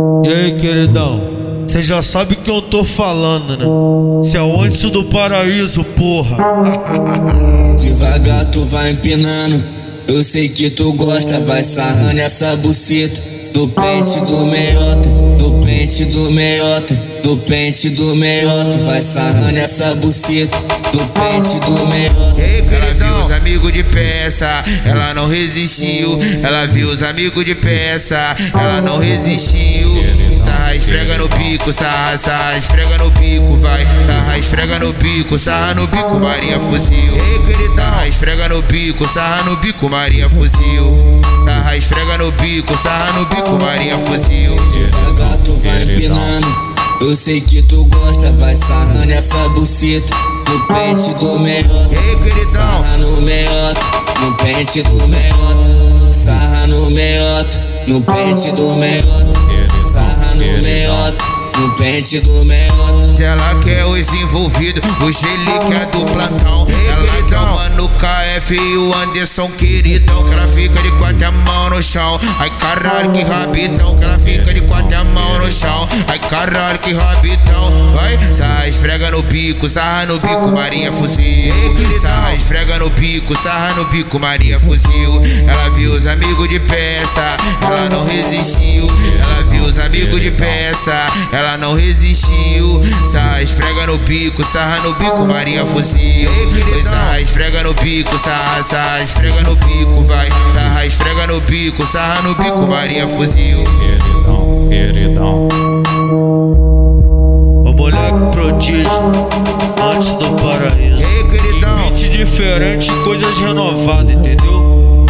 E aí, queridão? Cê já sabe que eu tô falando, né? Se é o antes do paraíso, porra. Devagar tu vai empinando. Eu sei que tu gosta, vai sarrando essa buceta. Do pente do meiota, do pente do meiota, do pente do meiota. Vai sarrando essa buceta. Do pente do meiota. Amigos de peça, ela não resistiu. Ela viu os amigos de peça, ela não resistiu. Sarra, esfrega no bico, sarra, sarra, esfrega no bico, vai. Sarra, esfrega no bico, sarra no bico, Maria fuzil. Sarra, esfrega no bico, sarra no bico, Maria fuzil. Sarra, esfrega no bico, sarra no bico, Maria fuzil. Devagar tu vai empinando. Eu sei que tu gosta, vai sarrando essa buceta. No pente do meiota. Sarra no meiota, no pente do meiota. Sarra no meiota, no pente do meiota. Sarra no meiota, no pente do meiota. Se ela quer os envolvidos, os relíquias do plantão. Ela quer o mano KF e o Anderson queridão. Que ela fica de quatro mãos no chão. Ai caralho, que rabitão. Que ela fica de quatro mãos no chão. Ai caralho, que rabitão. Esfrega no bico, sarra no bico, Maria fuzil. Sarra, esfrega no bico, sarra no bico, Maria fuzil. Ela viu os amigos de peça, ela não resistiu. Ela viu os amigos de peça, ela não resistiu. Sarra, esfrega no bico, sarra no bico, Maria fuzil. Oi, sarra, esfrega no bico, sarra, sarra, esfrega no bico, vai. Sarra, esfrega no bico, sarra no bico, Maria fuzil. Antes do paraíso. Ei, queridão. Beat diferente, coisas renovadas, entendeu?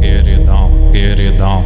Queridão, queridão.